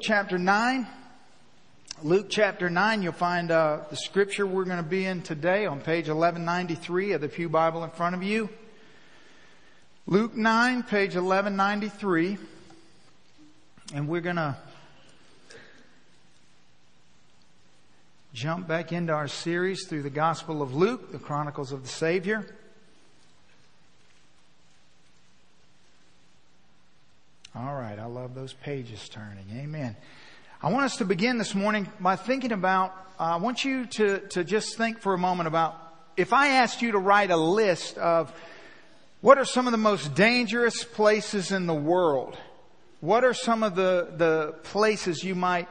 chapter 9. Luke chapter 9, you'll find uh, the scripture we're going to be in today on page 1193 of the Pew Bible in front of you. Luke 9, page 1193. And we're going to jump back into our series through the Gospel of Luke, the Chronicles of the Savior. All right, I love those pages turning. Amen. I want us to begin this morning by thinking about, uh, I want you to, to just think for a moment about if I asked you to write a list of what are some of the most dangerous places in the world, what are some of the, the places you might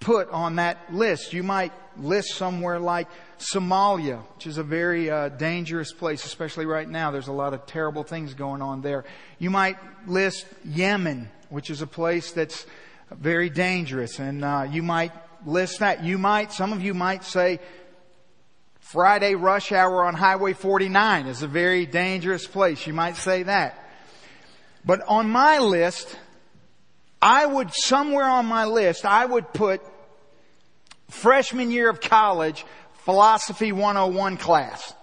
put on that list? You might list somewhere like Somalia, which is a very uh, dangerous place, especially right now. There's a lot of terrible things going on there. You might list Yemen, which is a place that's very dangerous, and uh, you might list that. You might, some of you might say, Friday rush hour on Highway 49 is a very dangerous place. You might say that. But on my list, I would, somewhere on my list, I would put freshman year of college philosophy 101 class.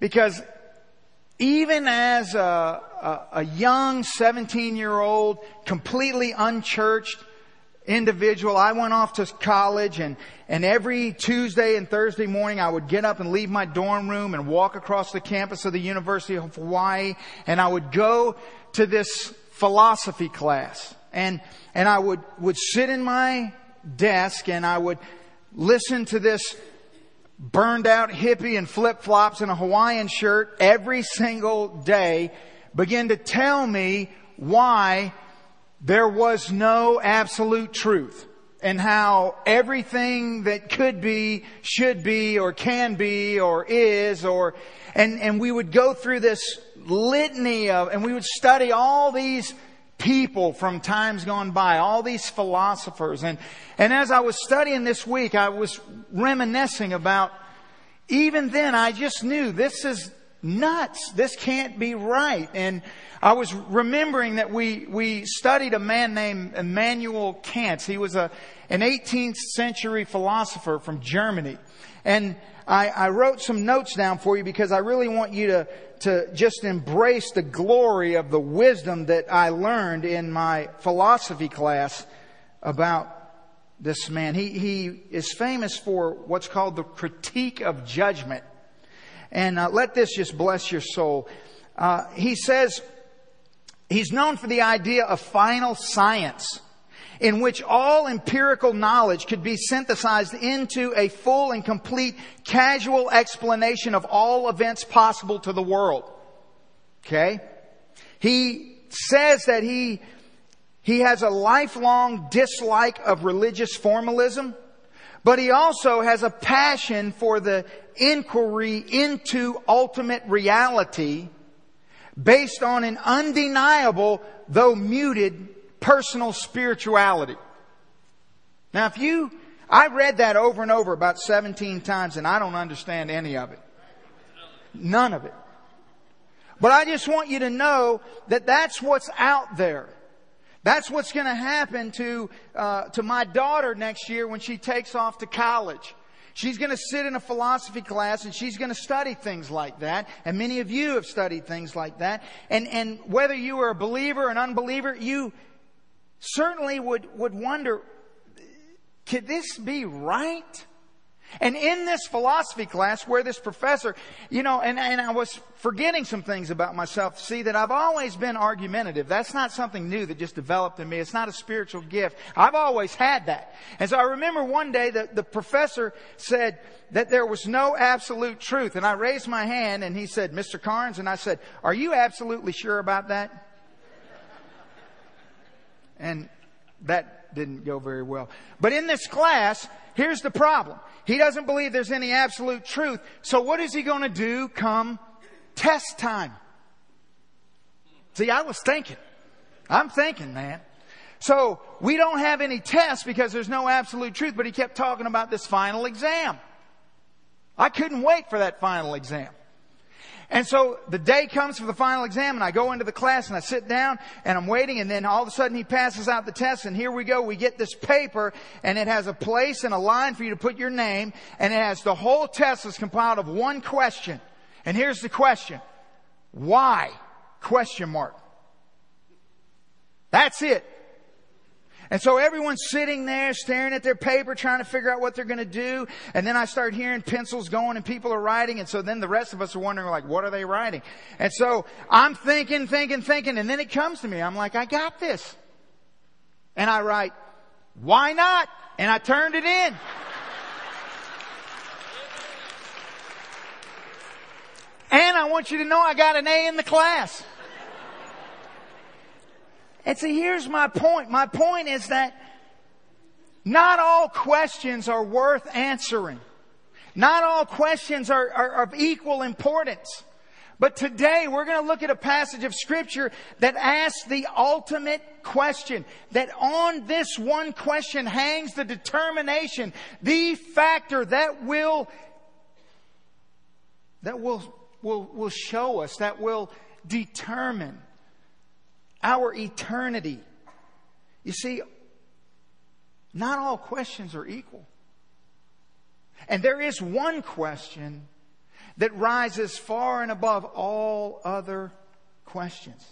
Because even as a, a, a young 17 year old, completely unchurched individual, I went off to college and, and every Tuesday and Thursday morning I would get up and leave my dorm room and walk across the campus of the University of Hawaii and I would go to this philosophy class and, and I would, would sit in my desk and I would listen to this burned out hippie in flip flops and a Hawaiian shirt every single day begin to tell me why there was no absolute truth and how everything that could be, should be, or can be, or is, or, and, and we would go through this litany of, and we would study all these people from times gone by, all these philosophers. And, and as I was studying this week, I was reminiscing about even then I just knew this is nuts. This can't be right. And I was remembering that we, we studied a man named Immanuel Kant. He was a, an 18th century philosopher from Germany. And I, I wrote some notes down for you because I really want you to, to just embrace the glory of the wisdom that I learned in my philosophy class about this man. He, he is famous for what's called the critique of judgment. And uh, let this just bless your soul. Uh, he says he's known for the idea of final science in which all empirical knowledge could be synthesized into a full and complete casual explanation of all events possible to the world. Okay? He says that he, he has a lifelong dislike of religious formalism, but he also has a passion for the inquiry into ultimate reality based on an undeniable, though muted, personal spirituality. Now, if you, I read that over and over about 17 times and I don't understand any of it. None of it. But I just want you to know that that's what's out there. That's what's going to happen to uh, to my daughter next year when she takes off to college. She's going to sit in a philosophy class and she's going to study things like that. And many of you have studied things like that. And and whether you are a believer or an unbeliever, you certainly would, would wonder, could this be right? And in this philosophy class where this professor, you know, and, and I was forgetting some things about myself. See that I've always been argumentative. That's not something new that just developed in me. It's not a spiritual gift. I've always had that. And so I remember one day that the professor said that there was no absolute truth. And I raised my hand and he said, Mr. Carnes, and I said, are you absolutely sure about that? And that didn't go very well. But in this class, here's the problem. He doesn't believe there's any absolute truth. So what is he going to do come test time? See, I was thinking. I'm thinking, man. So we don't have any tests because there's no absolute truth, but he kept talking about this final exam. I couldn't wait for that final exam. And so the day comes for the final exam and I go into the class and I sit down and I'm waiting and then all of a sudden he passes out the test and here we go. We get this paper and it has a place and a line for you to put your name and it has the whole test is compiled of one question. And here's the question. Why? Question mark. That's it. And so everyone's sitting there staring at their paper trying to figure out what they're going to do. And then I start hearing pencils going and people are writing. And so then the rest of us are wondering like, what are they writing? And so I'm thinking, thinking, thinking. And then it comes to me. I'm like, I got this. And I write, why not? And I turned it in. And I want you to know I got an A in the class. And so here's my point. My point is that not all questions are worth answering. Not all questions are, are, of equal importance. But today we're going to look at a passage of scripture that asks the ultimate question. That on this one question hangs the determination, the factor that will, that will, will, will show us, that will determine our eternity. You see, not all questions are equal. And there is one question that rises far and above all other questions.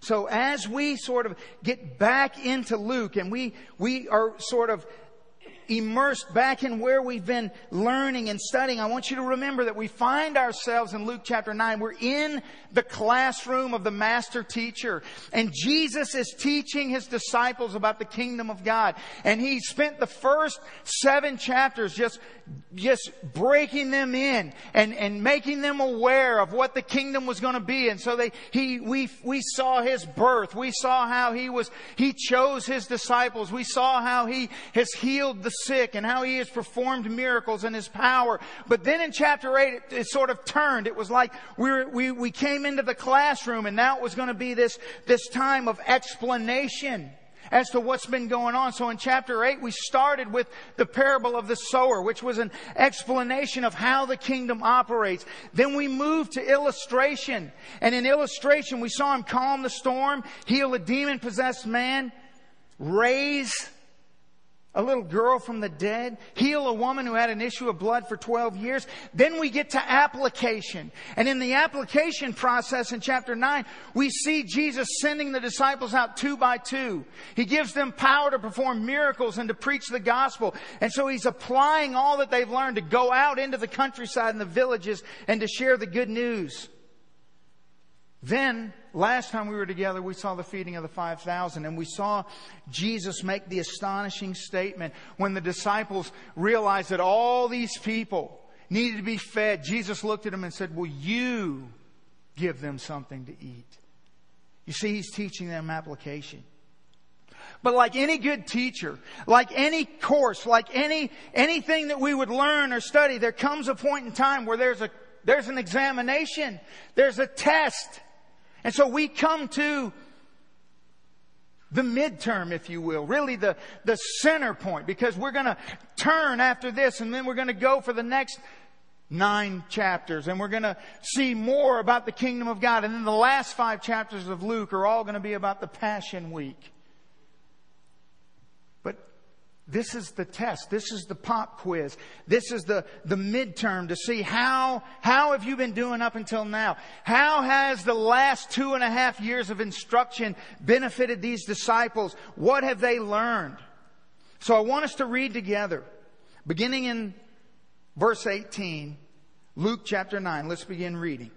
So as we sort of get back into Luke and we, we are sort of immersed back in where we've been learning and studying, I want you to remember that we find ourselves in Luke chapter 9. We're in the classroom of the master teacher. And Jesus is teaching his disciples about the kingdom of God. And he spent the first seven chapters just, just breaking them in and, and making them aware of what the kingdom was going to be. And so they, he, we, we saw his birth. We saw how he was, he chose his disciples. We saw how he has healed the sick and how he has performed miracles and his power. But then in chapter 8, it, it sort of turned. It was like we, we, we came into the classroom and now it was going to be this, this time of explanation as to what's been going on. So in chapter 8, we started with the parable of the sower, which was an explanation of how the kingdom operates. Then we moved to illustration. And in illustration, we saw him calm the storm, heal a demon possessed man, raise a little girl from the dead, heal a woman who had an issue of blood for 12 years. Then we get to application. And in the application process in chapter 9, we see Jesus sending the disciples out two by two. He gives them power to perform miracles and to preach the gospel. And so he's applying all that they've learned to go out into the countryside and the villages and to share the good news. Then, last time we were together, we saw the feeding of the 5,000 and we saw Jesus make the astonishing statement when the disciples realized that all these people needed to be fed. Jesus looked at them and said, will you give them something to eat? You see, he's teaching them application. But like any good teacher, like any course, like any, anything that we would learn or study, there comes a point in time where there's a, there's an examination. There's a test. And so we come to the midterm, if you will, really the, the center point, because we're going to turn after this and then we're going to go for the next nine chapters and we're going to see more about the kingdom of God. And then the last five chapters of Luke are all going to be about the Passion Week. This is the test. This is the pop quiz. This is the, the midterm to see how, how have you been doing up until now? How has the last two and a half years of instruction benefited these disciples? What have they learned? So I want us to read together, beginning in verse 18, Luke chapter 9. Let's begin reading.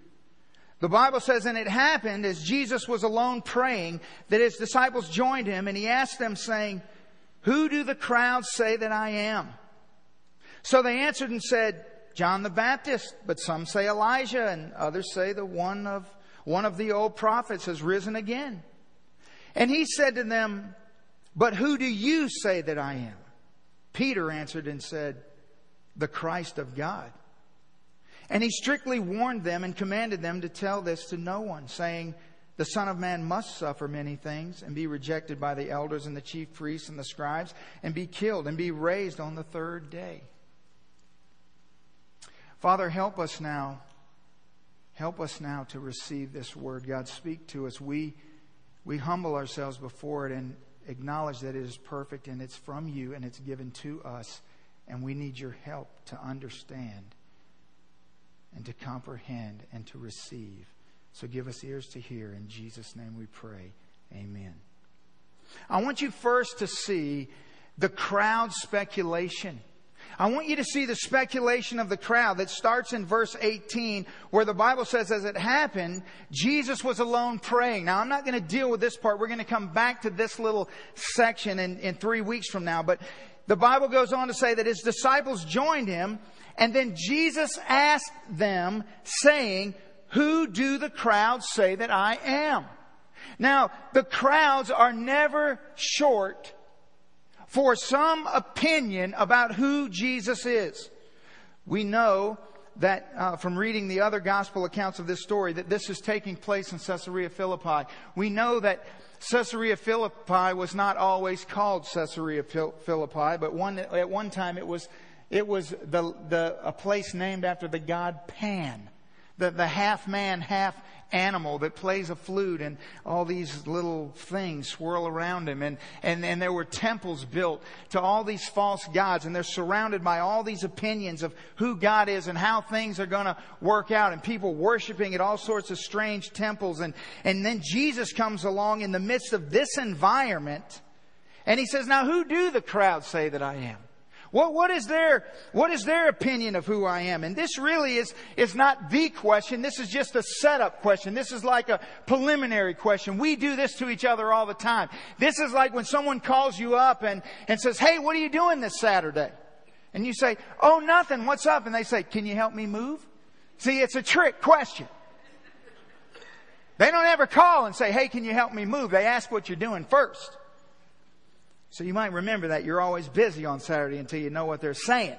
The Bible says, and it happened as Jesus was alone praying that his disciples joined him and he asked them saying, who do the crowds say that I am? So they answered and said, John the Baptist, but some say Elijah and others say the one of, one of the old prophets has risen again. And he said to them, but who do you say that I am? Peter answered and said, the Christ of God. And he strictly warned them and commanded them to tell this to no one, saying, the Son of Man must suffer many things and be rejected by the elders and the chief priests and the scribes and be killed and be raised on the third day. Father, help us now. Help us now to receive this word. God, speak to us. We, we humble ourselves before it and acknowledge that it is perfect and it's from you and it's given to us. And we need your help to understand and to comprehend and to receive. So give us ears to hear. In Jesus' name we pray. Amen. I want you first to see the crowd speculation. I want you to see the speculation of the crowd that starts in verse 18 where the Bible says as it happened, Jesus was alone praying. Now I'm not going to deal with this part. We're going to come back to this little section in, in three weeks from now. But the Bible goes on to say that his disciples joined him and then Jesus asked them saying, who do the crowds say that I am? Now, the crowds are never short for some opinion about who Jesus is. We know that uh, from reading the other gospel accounts of this story that this is taking place in Caesarea Philippi. We know that Caesarea Philippi was not always called Caesarea Philippi, but one, at one time it was, it was the, the, a place named after the god Pan the, the half man, half animal that plays a flute and all these little things swirl around him. And, and, and there were temples built to all these false gods and they're surrounded by all these opinions of who God is and how things are going to work out and people worshiping at all sorts of strange temples. And, and then Jesus comes along in the midst of this environment and he says, now who do the crowd say that I am? What, what is their, what is their opinion of who I am? And this really is, is not the question. This is just a setup question. This is like a preliminary question. We do this to each other all the time. This is like when someone calls you up and, and says, Hey, what are you doing this Saturday? And you say, Oh, nothing. What's up? And they say, Can you help me move? See, it's a trick question. They don't ever call and say, Hey, can you help me move? They ask what you're doing first. So you might remember that you're always busy on Saturday until you know what they're saying.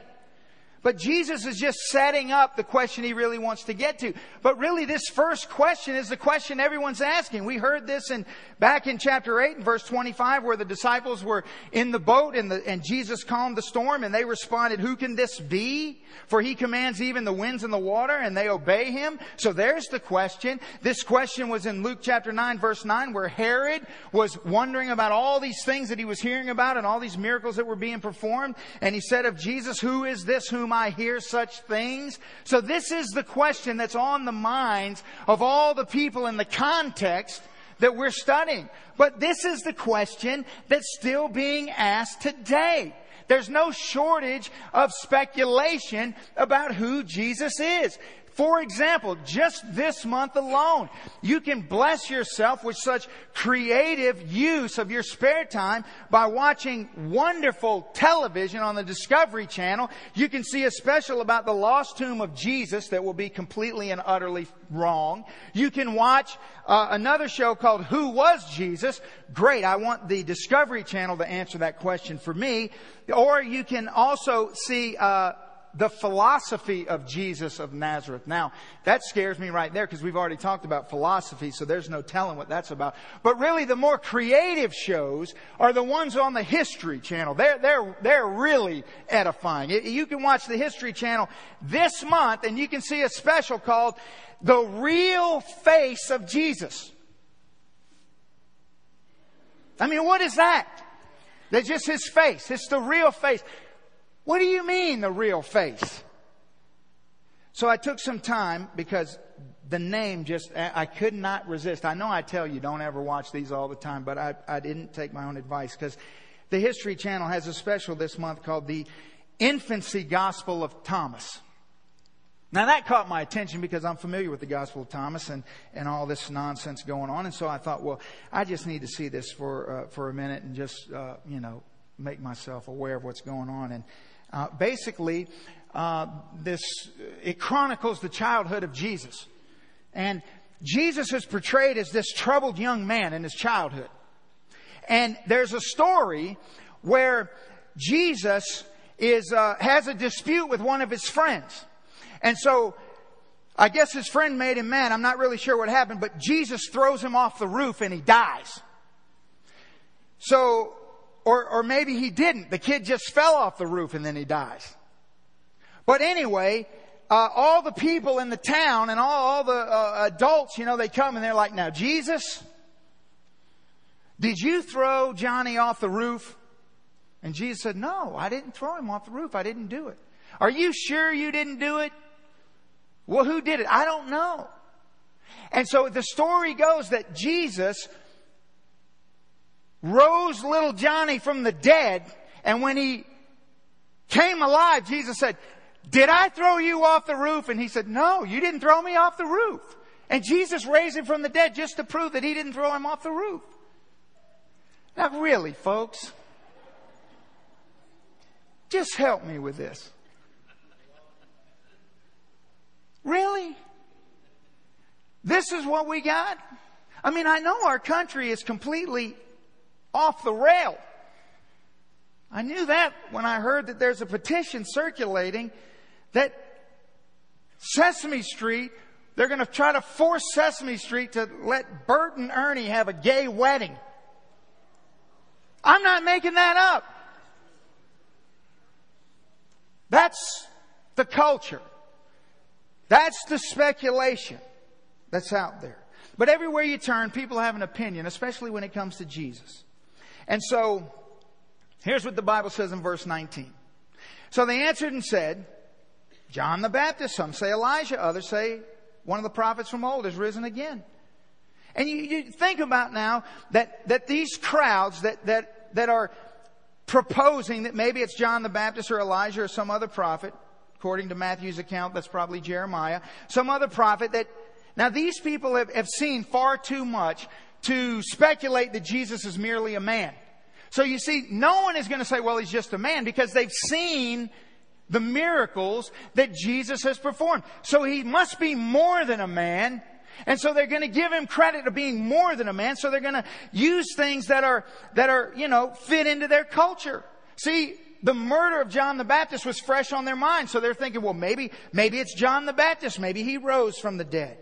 But Jesus is just setting up the question he really wants to get to. But really this first question is the question everyone's asking. We heard this in, back in chapter 8 and verse 25 where the disciples were in the boat and, the, and Jesus calmed the storm and they responded, who can this be? For he commands even the winds and the water and they obey him. So there's the question. This question was in Luke chapter 9 verse 9 where Herod was wondering about all these things that he was hearing about and all these miracles that were being performed. And he said of Jesus, who is this whom I hear such things? So this is the question that's on the minds of all the people in the context that we're studying. But this is the question that's still being asked today. There's no shortage of speculation about who Jesus is. For example, just this month alone, you can bless yourself with such creative use of your spare time by watching wonderful television on the Discovery Channel. You can see a special about the lost tomb of Jesus that will be completely and utterly wrong. You can watch uh, another show called Who Was Jesus? Great. I want the Discovery Channel to answer that question for me. Or you can also see uh, the philosophy of Jesus of Nazareth. Now, that scares me right there because we've already talked about philosophy, so there's no telling what that's about. But really, the more creative shows are the ones on the History Channel. They're, they're, they're really edifying. You can watch the History Channel this month and you can see a special called The Real Face of Jesus. I mean, what is that? That's just his face. It's the real face. What do you mean the real face? So I took some time because the name just, I could not resist. I know I tell you don't ever watch these all the time, but I, I didn't take my own advice because the History Channel has a special this month called the Infancy Gospel of Thomas. Now that caught my attention because I'm familiar with the Gospel of Thomas and, and all this nonsense going on. And so I thought, well, I just need to see this for, uh, for a minute and just, uh, you know, make myself aware of what's going on. And uh, basically, uh, this it chronicles the childhood of Jesus, and Jesus is portrayed as this troubled young man in his childhood. And there's a story where Jesus is uh, has a dispute with one of his friends, and so I guess his friend made him mad. I'm not really sure what happened, but Jesus throws him off the roof and he dies. So or, or maybe he didn't. The kid just fell off the roof and then he dies. But anyway, uh, all the people in the town and all, all the uh, adults, you know, they come and they're like, now Jesus, did you throw Johnny off the roof? And Jesus said, no, I didn't throw him off the roof. I didn't do it. Are you sure you didn't do it? Well, who did it? I don't know. And so the story goes that Jesus rose little Johnny from the dead, and when he came alive, Jesus said, did I throw you off the roof? And he said, no, you didn't throw me off the roof. And Jesus raised him from the dead just to prove that he didn't throw him off the roof. Now really, folks, just help me with this. Really? This is what we got? I mean, I know our country is completely off the rail. I knew that when I heard that there's a petition circulating that Sesame Street, they're going to try to force Sesame Street to let Bert and Ernie have a gay wedding. I'm not making that up. That's the culture. That's the speculation that's out there. But everywhere you turn, people have an opinion, especially when it comes to Jesus. And so, here's what the Bible says in verse 19. So they answered and said, John the Baptist, some say Elijah, others say one of the prophets from old has risen again. And you, you think about now that, that these crowds that, that, that are proposing that maybe it's John the Baptist or Elijah or some other prophet, according to Matthew's account, that's probably Jeremiah, some other prophet that, now these people have, have seen far too much to speculate that Jesus is merely a man. So you see, no one is going to say, well, he's just a man because they've seen the miracles that Jesus has performed. So he must be more than a man. And so they're going to give him credit of being more than a man. So they're going to use things that are, that are, you know, fit into their culture. See, the murder of John the Baptist was fresh on their mind. So they're thinking, well, maybe, maybe it's John the Baptist. Maybe he rose from the dead.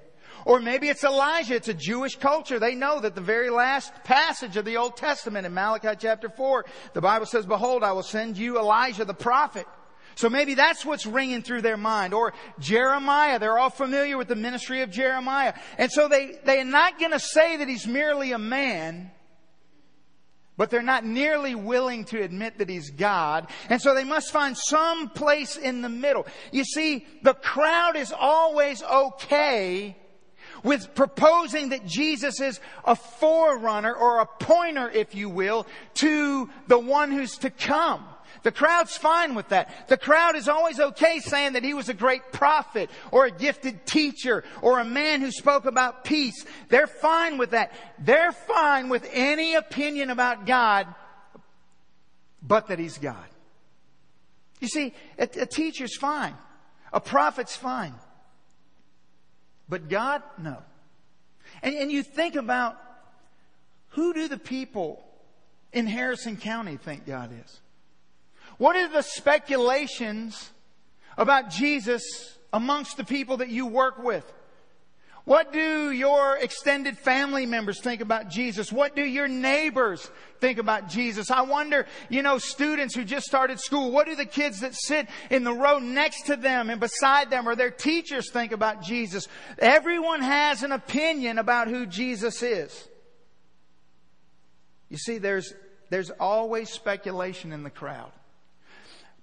Or maybe it's Elijah. It's a Jewish culture. They know that the very last passage of the Old Testament in Malachi chapter 4, the Bible says, behold, I will send you Elijah the prophet. So maybe that's what's ringing through their mind. Or Jeremiah. They're all familiar with the ministry of Jeremiah. And so they, they are not going to say that he's merely a man, but they're not nearly willing to admit that he's God. And so they must find some place in the middle. You see, the crowd is always okay with proposing that Jesus is a forerunner or a pointer, if you will, to the one who's to come. The crowd's fine with that. The crowd is always okay saying that he was a great prophet or a gifted teacher or a man who spoke about peace. They're fine with that. They're fine with any opinion about God, but that he's God. You see, a, a teacher's fine. A prophet's fine. But God, no. And, and you think about who do the people in Harrison County think God is? What are the speculations about Jesus amongst the people that you work with? What do your extended family members think about Jesus? What do your neighbors think about Jesus? I wonder, you know, students who just started school, what do the kids that sit in the row next to them and beside them or their teachers think about Jesus? Everyone has an opinion about who Jesus is. You see, there's, there's always speculation in the crowd.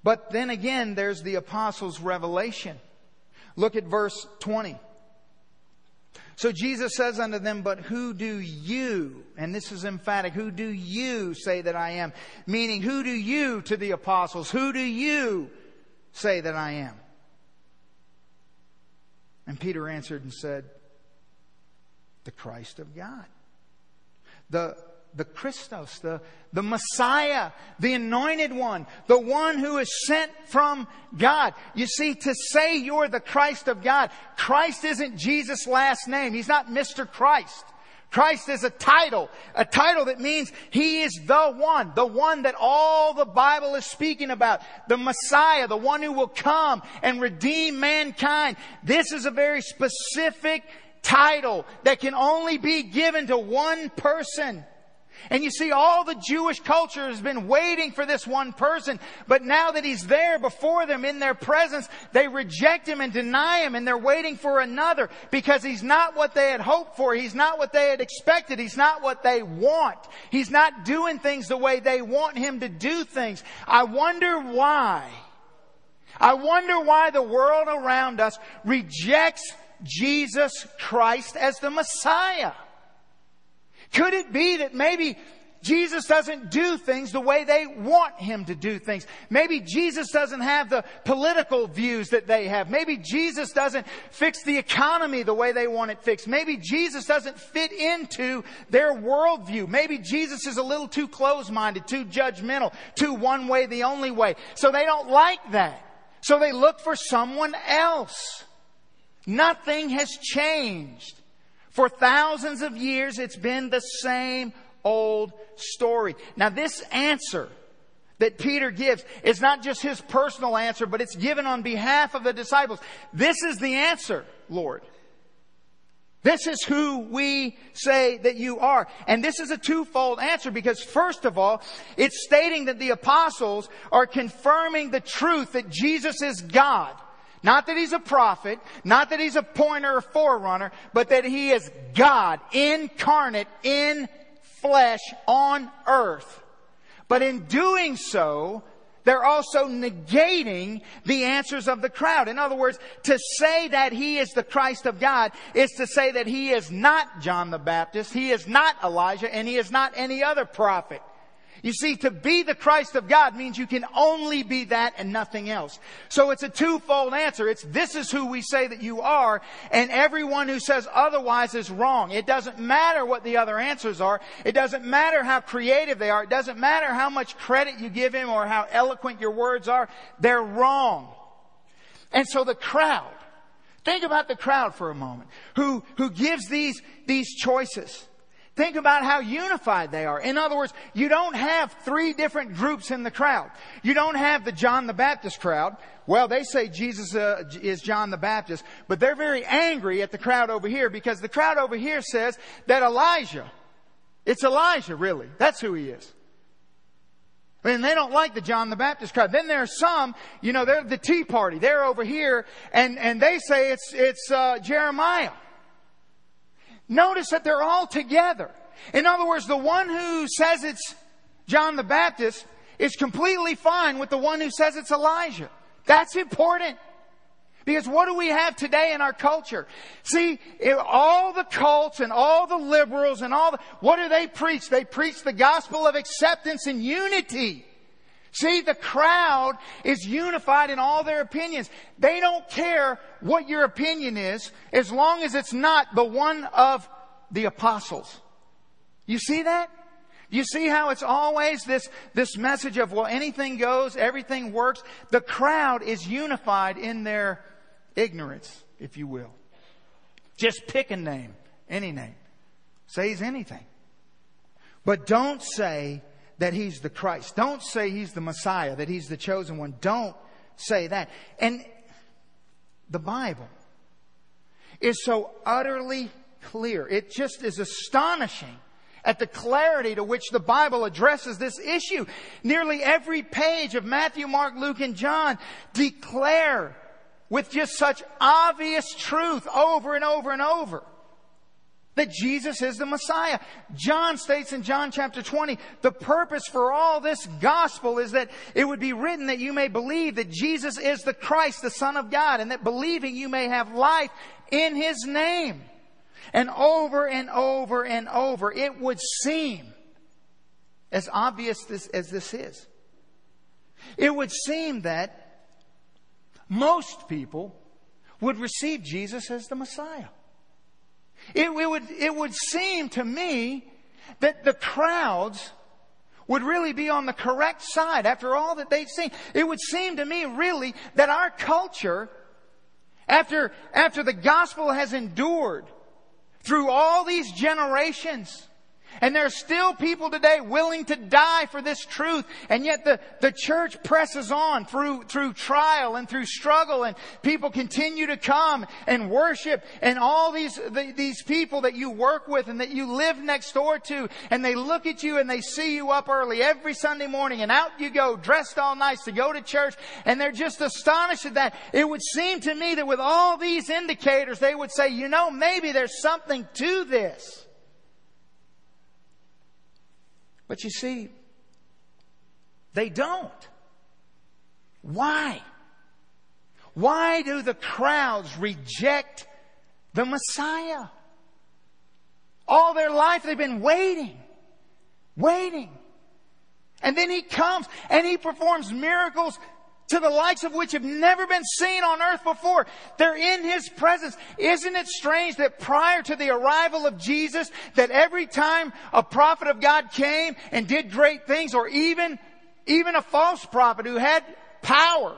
But then again, there's the apostles' revelation. Look at verse 20. So Jesus says unto them, But who do you, and this is emphatic, who do you say that I am? Meaning, who do you to the apostles? Who do you say that I am? And Peter answered and said, The Christ of God. The the Christos, the, the Messiah, the anointed one, the one who is sent from God. You see, to say you're the Christ of God, Christ isn't Jesus' last name. He's not Mr. Christ. Christ is a title, a title that means He is the one, the one that all the Bible is speaking about, the Messiah, the one who will come and redeem mankind. This is a very specific title that can only be given to one person. And you see, all the Jewish culture has been waiting for this one person, but now that he's there before them in their presence, they reject him and deny him, and they're waiting for another because he's not what they had hoped for. He's not what they had expected. He's not what they want. He's not doing things the way they want him to do things. I wonder why. I wonder why the world around us rejects Jesus Christ as the Messiah. Could it be that maybe Jesus doesn't do things the way they want him to do things. Maybe Jesus doesn't have the political views that they have. Maybe Jesus doesn't fix the economy the way they want it fixed. Maybe Jesus doesn't fit into their worldview. Maybe Jesus is a little too close-minded, too judgmental, too one way the only way. So they don't like that. So they look for someone else. Nothing has changed. For thousands of years, it's been the same old story. Now this answer that Peter gives is not just his personal answer, but it's given on behalf of the disciples. This is the answer, Lord. This is who we say that you are. And this is a twofold answer because first of all, it's stating that the apostles are confirming the truth that Jesus is God. Not that he's a prophet, not that he's a pointer or forerunner, but that he is God incarnate in flesh on earth. But in doing so, they're also negating the answers of the crowd. In other words, to say that he is the Christ of God is to say that he is not John the Baptist, he is not Elijah, and he is not any other prophet. You see, to be the Christ of God means you can only be that and nothing else. So it's a twofold answer. It's this is who we say that you are, and everyone who says otherwise is wrong. It doesn't matter what the other answers are. It doesn't matter how creative they are. It doesn't matter how much credit you give him or how eloquent your words are. They're wrong. And so the crowd, think about the crowd for a moment, who, who gives these, these choices. Think about how unified they are. In other words, you don't have three different groups in the crowd. You don't have the John the Baptist crowd. Well, they say Jesus uh, is John the Baptist, but they're very angry at the crowd over here because the crowd over here says that Elijah, it's Elijah really. That's who he is. And they don't like the John the Baptist crowd. Then there are some, you know, they're the Tea Party. They're over here and, and they say it's, it's, uh, Jeremiah. Notice that they're all together. In other words, the one who says it's John the Baptist is completely fine with the one who says it's Elijah. That's important. Because what do we have today in our culture? See, all the cults and all the liberals and all the, what do they preach? They preach the gospel of acceptance and unity. See, the crowd is unified in all their opinions. They don't care what your opinion is as long as it's not the one of the apostles. You see that? You see how it's always this, this message of, well, anything goes, everything works. The crowd is unified in their ignorance, if you will. Just pick a name, any name. Say he's anything. But don't say that he's the Christ. Don't say he's the Messiah, that he's the chosen one. Don't say that. And the Bible is so utterly clear. It just is astonishing at the clarity to which the Bible addresses this issue. Nearly every page of Matthew, Mark, Luke, and John declare with just such obvious truth over and over and over that Jesus is the Messiah. John states in John chapter 20, the purpose for all this gospel is that it would be written that you may believe that Jesus is the Christ, the Son of God, and that believing you may have life in His name. And over and over and over, it would seem, as obvious this, as this is, it would seem that most people would receive Jesus as the Messiah. It, it, would, it would seem to me that the crowds would really be on the correct side after all that they've seen. It would seem to me really that our culture, after, after the gospel has endured through all these generations, And there are still people today willing to die for this truth. And yet the, the church presses on through, through trial and through struggle and people continue to come and worship and all these, the, these people that you work with and that you live next door to and they look at you and they see you up early every Sunday morning and out you go dressed all nice to go to church and they're just astonished at that. It would seem to me that with all these indicators they would say, you know, maybe there's something to this. But you see, they don't. Why? Why do the crowds reject the Messiah? All their life they've been waiting, waiting. And then he comes and he performs miracles to the likes of which have never been seen on earth before. They're in His presence. Isn't it strange that prior to the arrival of Jesus, that every time a prophet of God came and did great things, or even, even a false prophet who had power,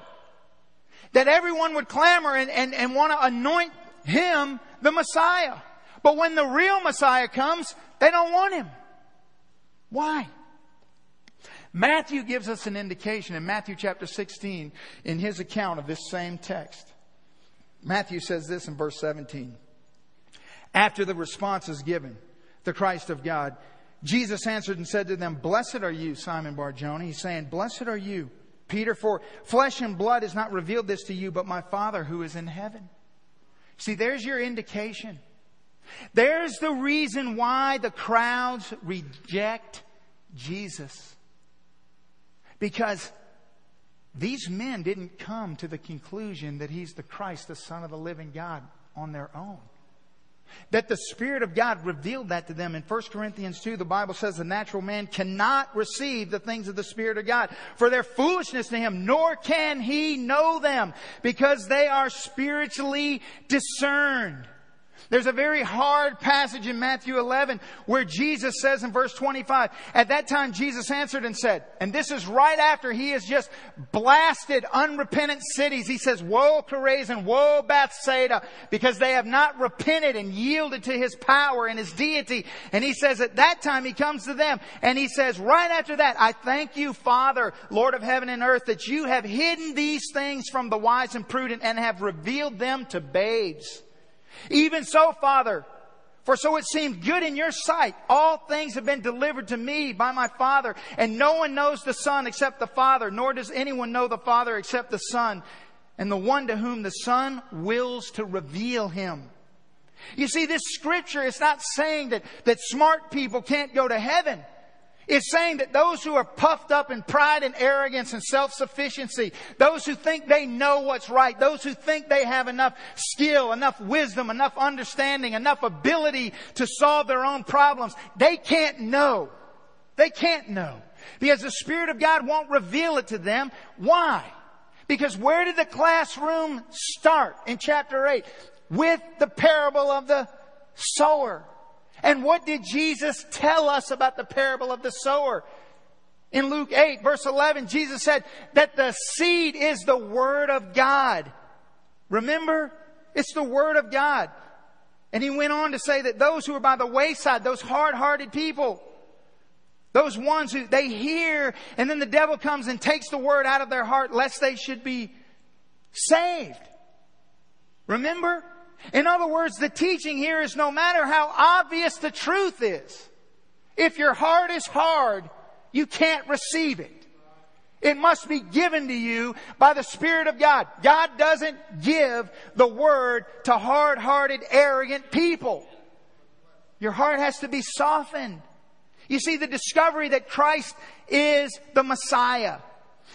that everyone would clamor and, and, and want to anoint him the Messiah. But when the real Messiah comes, they don't want him. Why? Matthew gives us an indication in Matthew chapter 16 in his account of this same text. Matthew says this in verse 17. After the response is given, the Christ of God, Jesus answered and said to them, Blessed are you, Simon Barjona. He's saying, Blessed are you, Peter, for flesh and blood has not revealed this to you, but my Father who is in heaven. See, there's your indication. There's the reason why the crowds reject Jesus. Because these men didn't come to the conclusion that he's the Christ, the Son of the living God, on their own. That the Spirit of God revealed that to them. In 1 Corinthians 2, the Bible says the natural man cannot receive the things of the Spirit of God, for their foolishness to him, nor can he know them, because they are spiritually discerned. There's a very hard passage in Matthew 11 where Jesus says in verse 25, at that time Jesus answered and said, and this is right after he has just blasted unrepentant cities. He says, woe Chorazin, woe Bethsaida, because they have not repented and yielded to his power and his deity. And he says at that time he comes to them and he says right after that, I thank you, Father, Lord of heaven and earth, that you have hidden these things from the wise and prudent and have revealed them to babes. Even so, Father, for so it seemed good in your sight. All things have been delivered to me by my Father, and no one knows the Son except the Father, nor does anyone know the Father except the Son, and the one to whom the Son wills to reveal him. You see, this scripture is not saying that, that smart people can't go to heaven. It's saying that those who are puffed up in pride and arrogance and self-sufficiency, those who think they know what's right, those who think they have enough skill, enough wisdom, enough understanding, enough ability to solve their own problems, they can't know. They can't know. Because the Spirit of God won't reveal it to them. Why? Because where did the classroom start in chapter 8? With the parable of the sower. And what did Jesus tell us about the parable of the sower? In Luke 8 verse 11, Jesus said that the seed is the Word of God. Remember? It's the Word of God. And he went on to say that those who are by the wayside, those hard-hearted people, those ones who they hear and then the devil comes and takes the word out of their heart lest they should be saved. Remember? In other words, the teaching here is no matter how obvious the truth is, if your heart is hard, you can't receive it. It must be given to you by the Spirit of God. God doesn't give the Word to hard-hearted, arrogant people. Your heart has to be softened. You see, the discovery that Christ is the Messiah.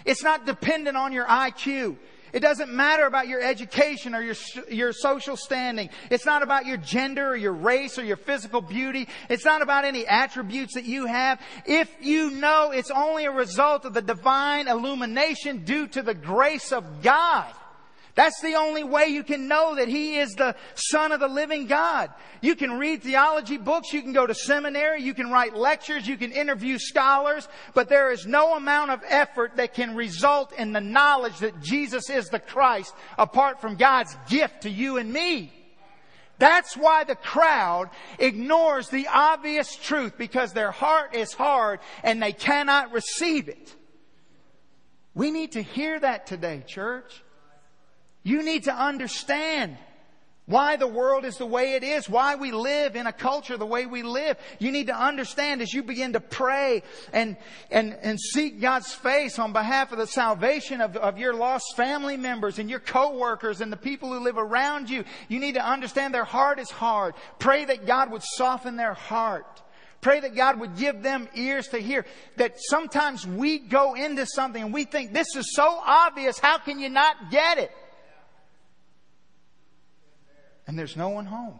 It's not dependent on your IQ. It doesn't matter about your education or your, your social standing. It's not about your gender or your race or your physical beauty. It's not about any attributes that you have. If you know it's only a result of the divine illumination due to the grace of God, that's the only way you can know that He is the Son of the living God. You can read theology books, you can go to seminary, you can write lectures, you can interview scholars, but there is no amount of effort that can result in the knowledge that Jesus is the Christ apart from God's gift to you and me. That's why the crowd ignores the obvious truth because their heart is hard and they cannot receive it. We need to hear that today, church. You need to understand why the world is the way it is, why we live in a culture the way we live. You need to understand as you begin to pray and, and, and seek God's face on behalf of the salvation of, of your lost family members and your coworkers and the people who live around you. You need to understand their heart is hard. Pray that God would soften their heart. Pray that God would give them ears to hear. That sometimes we go into something and we think this is so obvious, how can you not get it? And there's no one home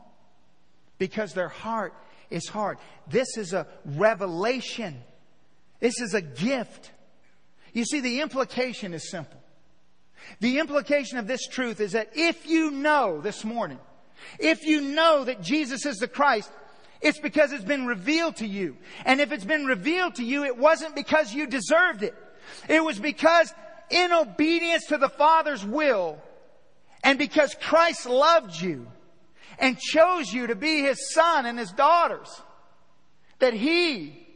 because their heart is hard. This is a revelation. This is a gift. You see, the implication is simple. The implication of this truth is that if you know this morning, if you know that Jesus is the Christ, it's because it's been revealed to you. And if it's been revealed to you, it wasn't because you deserved it. It was because in obedience to the Father's will and because Christ loved you, and chose you to be his son and his daughters. That he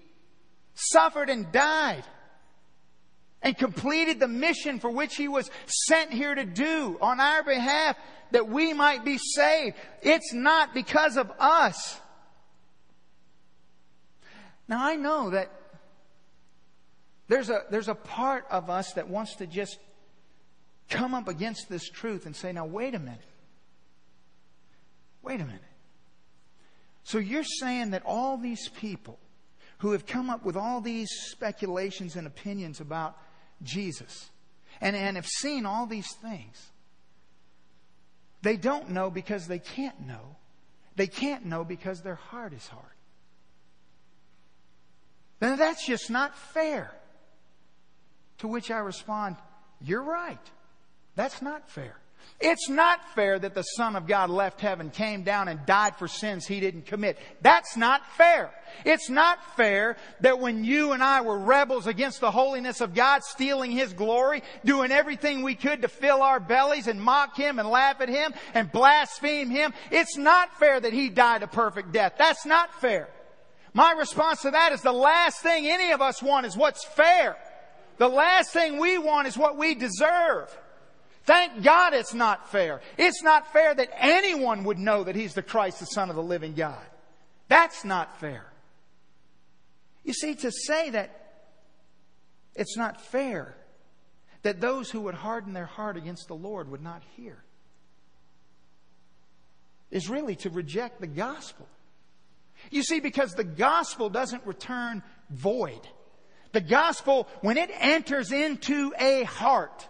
suffered and died and completed the mission for which he was sent here to do on our behalf that we might be saved. It's not because of us. Now I know that there's a, there's a part of us that wants to just come up against this truth and say, now wait a minute. Wait a minute. So you're saying that all these people who have come up with all these speculations and opinions about Jesus and, and have seen all these things, they don't know because they can't know. They can't know because their heart is hard. Then that's just not fair. To which I respond, You're right. That's not fair. It's not fair that the Son of God left heaven, came down and died for sins he didn't commit. That's not fair. It's not fair that when you and I were rebels against the holiness of God, stealing His glory, doing everything we could to fill our bellies and mock Him and laugh at Him and blaspheme Him, it's not fair that He died a perfect death. That's not fair. My response to that is the last thing any of us want is what's fair. The last thing we want is what we deserve. Thank God it's not fair. It's not fair that anyone would know that He's the Christ, the Son of the living God. That's not fair. You see, to say that it's not fair that those who would harden their heart against the Lord would not hear is really to reject the gospel. You see, because the gospel doesn't return void. The gospel, when it enters into a heart,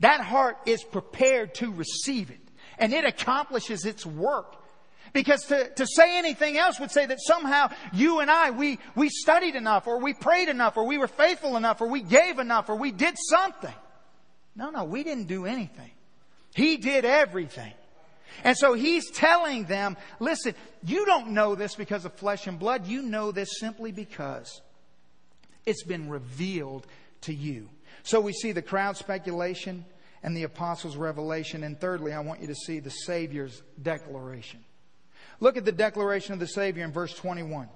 that heart is prepared to receive it. And it accomplishes its work. Because to, to say anything else would say that somehow you and I, we, we studied enough, or we prayed enough, or we were faithful enough, or we gave enough, or we did something. No, no, we didn't do anything. He did everything. And so he's telling them, listen, you don't know this because of flesh and blood. You know this simply because it's been revealed to you. So we see the crowd speculation and the apostles' revelation. And thirdly, I want you to see the Savior's declaration. Look at the declaration of the Savior in verse 21.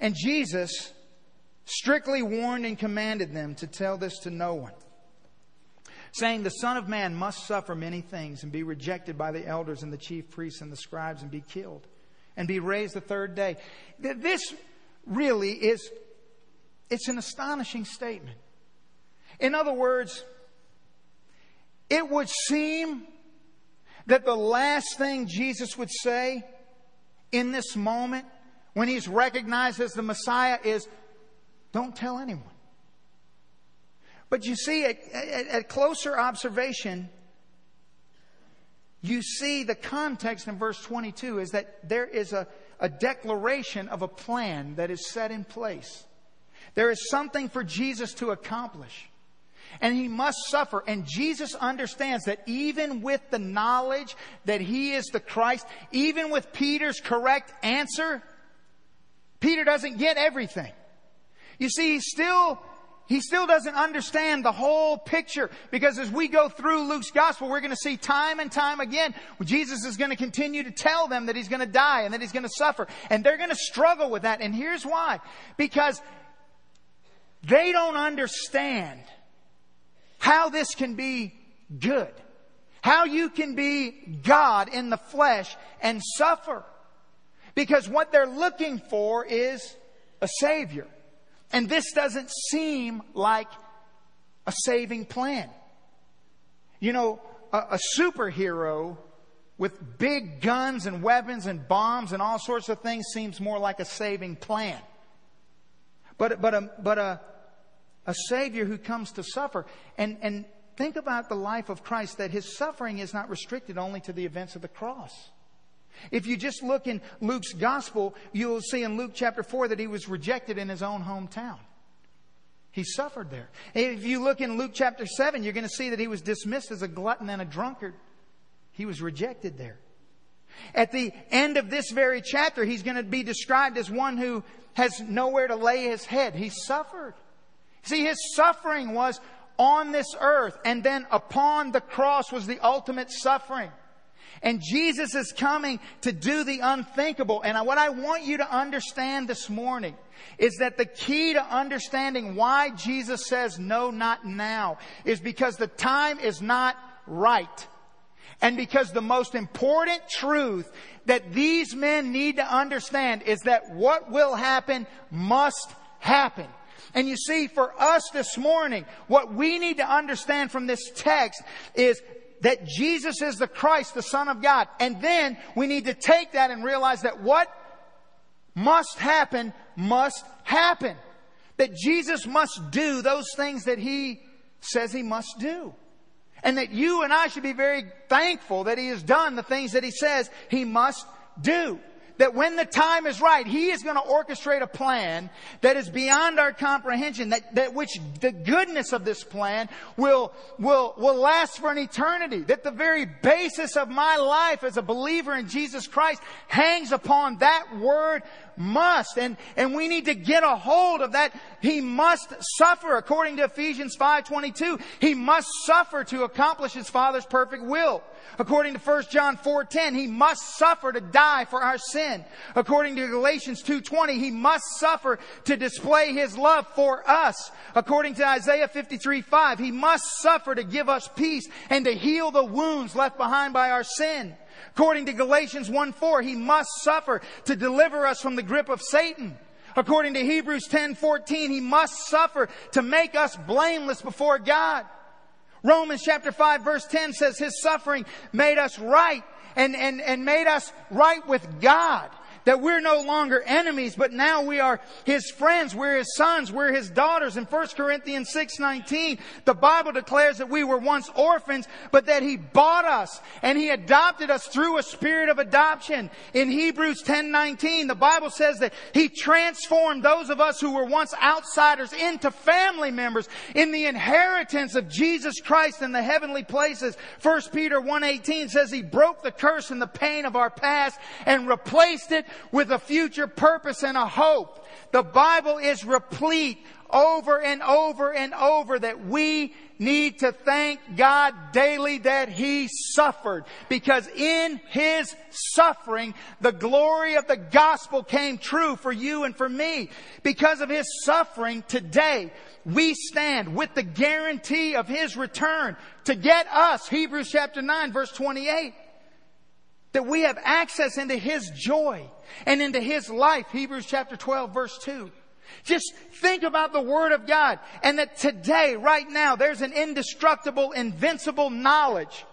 And Jesus strictly warned and commanded them to tell this to no one, saying, The Son of Man must suffer many things and be rejected by the elders and the chief priests and the scribes and be killed and be raised the third day. This really is, it's an astonishing statement. In other words, it would seem that the last thing Jesus would say in this moment when he's recognized as the Messiah is, don't tell anyone. But you see, at, at, at, closer observation, you see the context in verse 22 is that there is a, a declaration of a plan that is set in place. There is something for Jesus to accomplish and he must suffer. And Jesus understands that even with the knowledge that he is the Christ, even with Peter's correct answer, Peter doesn't get everything. You see, he still he still doesn't understand the whole picture because as we go through Luke's gospel, we're going to see time and time again, Jesus is going to continue to tell them that he's going to die and that he's going to suffer. And they're going to struggle with that. And here's why. Because they don't understand how this can be good. How you can be God in the flesh and suffer. Because what they're looking for is a Savior. And this doesn't seem like a saving plan. You know, a, a, superhero with big guns and weapons and bombs and all sorts of things seems more like a saving plan. But, but, a, but a, a Savior who comes to suffer. And, and think about the life of Christ that his suffering is not restricted only to the events of the cross. If you just look in Luke's gospel, you'll see in Luke chapter 4 that he was rejected in his own hometown. He suffered there. If you look in Luke chapter 7, you're going to see that he was dismissed as a glutton and a drunkard. He was rejected there. At the end of this very chapter, he's going to be described as one who has nowhere to lay his head. He suffered. See, his suffering was on this earth, and then upon the cross was the ultimate suffering. And Jesus is coming to do the unthinkable. And what I want you to understand this morning is that the key to understanding why Jesus says no, not now is because the time is not right. And because the most important truth that these men need to understand is that what will happen must happen. And you see, for us this morning, what we need to understand from this text is that Jesus is the Christ, the Son of God. And then we need to take that and realize that what must happen must happen. That Jesus must do those things that He says He must do. And that you and I should be very thankful that He has done the things that He says He must do that when the time is right, He is going to orchestrate a plan that is beyond our comprehension, that, that which the goodness of this plan will, will, will last for an eternity. That the very basis of my life as a believer in Jesus Christ hangs upon that word must. And, and we need to get a hold of that. He must suffer according to Ephesians 5.22. He must suffer to accomplish His Father's perfect will. According to 1 John 4:10, he must suffer to die for our sin. According to Galatians 2:20, he must suffer to display his love for us. According to Isaiah 53:5, he must suffer to give us peace and to heal the wounds left behind by our sin. According to Galatians 1:4, he must suffer to deliver us from the grip of Satan. According to Hebrews 10:14, he must suffer to make us blameless before God. Romans chapter 5 verse 10 says his suffering made us right and, and, and made us right with God that we're no longer enemies, but now we are His friends, we're His sons, we're His daughters. In 1 Corinthians 6.19, the Bible declares that we were once orphans, but that He bought us and He adopted us through a spirit of adoption. In Hebrews 10.19, the Bible says that He transformed those of us who were once outsiders into family members in the inheritance of Jesus Christ in the heavenly places. 1 Peter 1.18 says He broke the curse and the pain of our past and replaced it with a future purpose and a hope. The Bible is replete over and over and over that we need to thank God daily that He suffered. Because in His suffering, the glory of the gospel came true for you and for me. Because of His suffering today, we stand with the guarantee of His return to get us, Hebrews chapter 9 verse 28 that we have access into His joy and into His life. Hebrews chapter 12 verse 2. Just think about the Word of God and that today, right now, there's an indestructible, invincible knowledge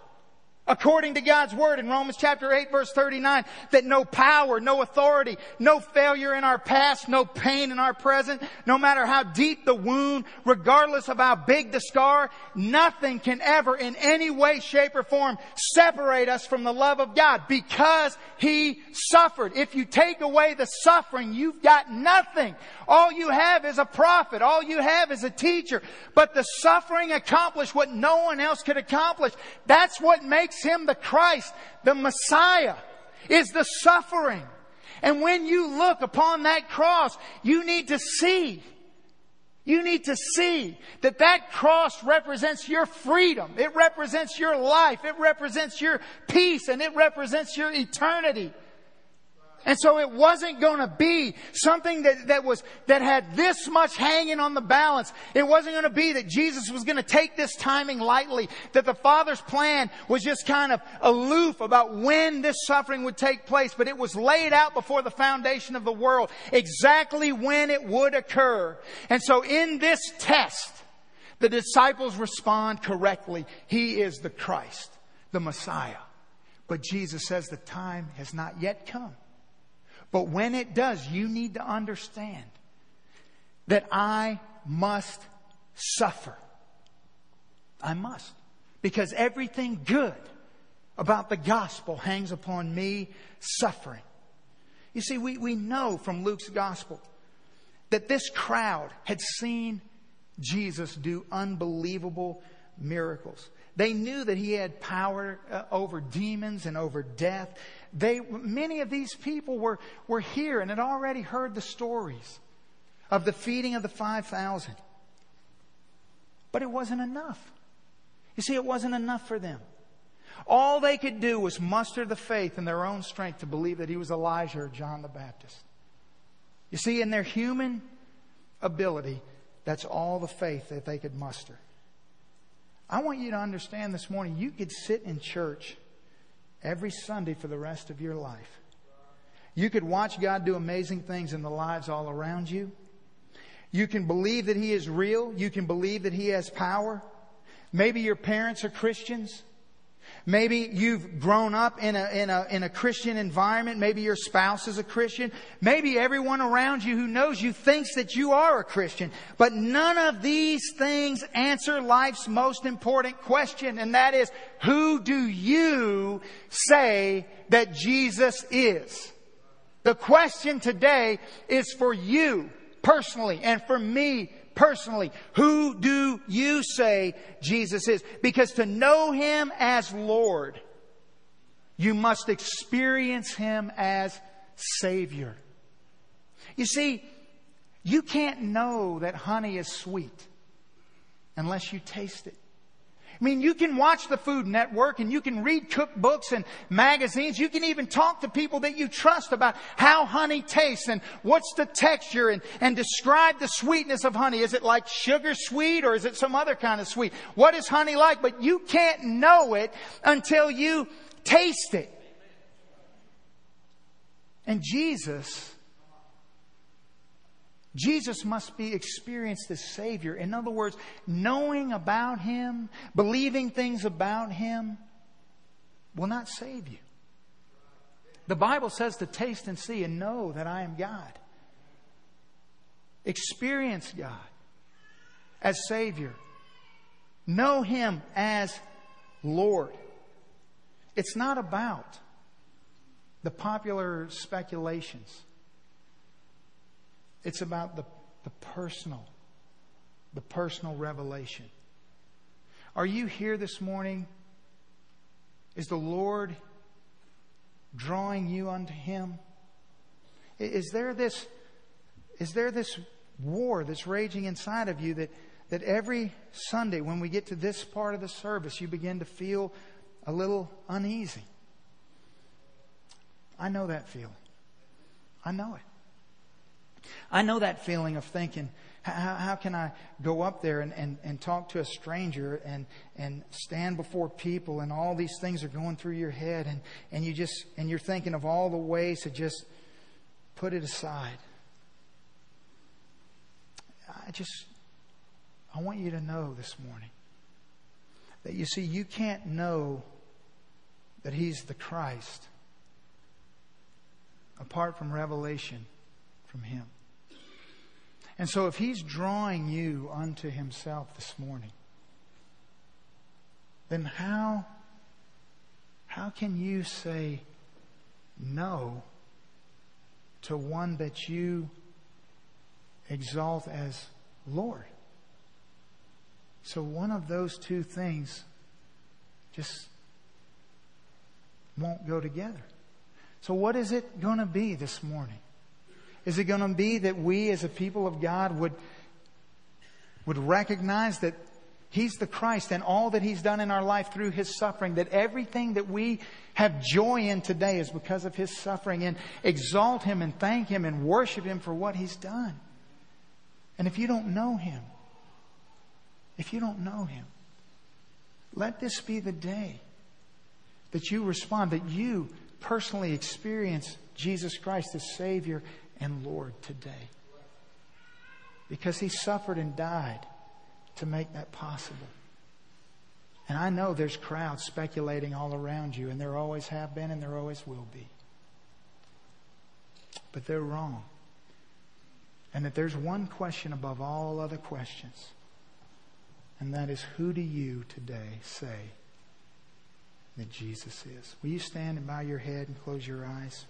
according to God's word in Romans chapter 8 verse 39 that no power, no authority, no failure in our past, no pain in our present, no matter how deep the wound, regardless of how big the scar, nothing can ever in any way, shape or form separate us from the love of God because He suffered. If you take away the suffering, you've got nothing. All you have is a prophet. All you have is a teacher. But the suffering accomplished what no one else could accomplish. That's what makes makes him the Christ, the Messiah, is the suffering. And when you look upon that cross, you need to see You need to see that that cross represents your freedom. It represents your life. It represents your peace and it represents your eternity. And so it wasn't going to be something that, that was, that had this much hanging on the balance. It wasn't going to be that Jesus was going to take this timing lightly, that the Father's plan was just kind of aloof about when this suffering would take place, but it was laid out before the foundation of the world, exactly when it would occur. And so in this test, the disciples respond correctly. He is the Christ, the Messiah. But Jesus says the time has not yet come. But when it does, you need to understand that I must suffer. I must. Because everything good about the gospel hangs upon me suffering. You see, we, we know from Luke's gospel that this crowd had seen Jesus do unbelievable miracles. They knew that he had power uh, over demons and over death. They, many of these people were, were here and had already heard the stories of the feeding of the 5,000. But it wasn't enough. You see, it wasn't enough for them. All they could do was muster the faith in their own strength to believe that he was Elijah or John the Baptist. You see, in their human ability, that's all the faith that they could muster. I want you to understand this morning you could sit in church every Sunday for the rest of your life. You could watch God do amazing things in the lives all around you. You can believe that He is real. You can believe that He has power. Maybe your parents are Christians. Maybe you've grown up in a, in a, in a Christian environment. Maybe your spouse is a Christian. Maybe everyone around you who knows you thinks that you are a Christian. But none of these things answer life's most important question, and that is, who do you say that Jesus is? The question today is for you personally and for me personally, who do you say Jesus is? Because to know Him as Lord, you must experience Him as Savior. You see, you can't know that honey is sweet unless you taste it. I mean, you can watch the Food Network and you can read cookbooks and magazines. You can even talk to people that you trust about how honey tastes and what's the texture and, and describe the sweetness of honey. Is it like sugar sweet or is it some other kind of sweet? What is honey like? But you can't know it until you taste it. And Jesus Jesus must be experienced as Savior. In other words, knowing about Him, believing things about Him will not save you. The Bible says to taste and see and know that I am God. Experience God as Savior. Know Him as Lord. It's not about the popular speculations. It's about the, the personal, the personal revelation. Are you here this morning? Is the Lord drawing you unto Him? Is there this, is there this war that's raging inside of you that, that every Sunday when we get to this part of the service, you begin to feel a little uneasy? I know that feeling. I know it. I know that feeling of thinking, how, how can I go up there and, and, and talk to a stranger and, and stand before people and all these things are going through your head and, and you just, and you're thinking of all the ways to just put it aside. I just, I want you to know this morning that you see, you can't know that He's the Christ apart from revelation from Him. And so if He's drawing you unto Himself this morning, then how, how can you say no to one that you exalt as Lord? So one of those two things just won't go together. So what is it going to be this morning? Is it going to be that we as a people of God would would recognize that He's the Christ and all that He's done in our life through His suffering, that everything that we have joy in today is because of His suffering and exalt Him and thank Him and worship Him for what He's done. And if you don't know Him, if you don't know Him, let this be the day that you respond, that you personally experience Jesus Christ as Savior and Lord today. Because He suffered and died to make that possible. And I know there's crowds speculating all around you, and there always have been, and there always will be. But they're wrong. And that there's one question above all other questions, and that is who do you today say that Jesus is? Will you stand and bow your head and close your eyes?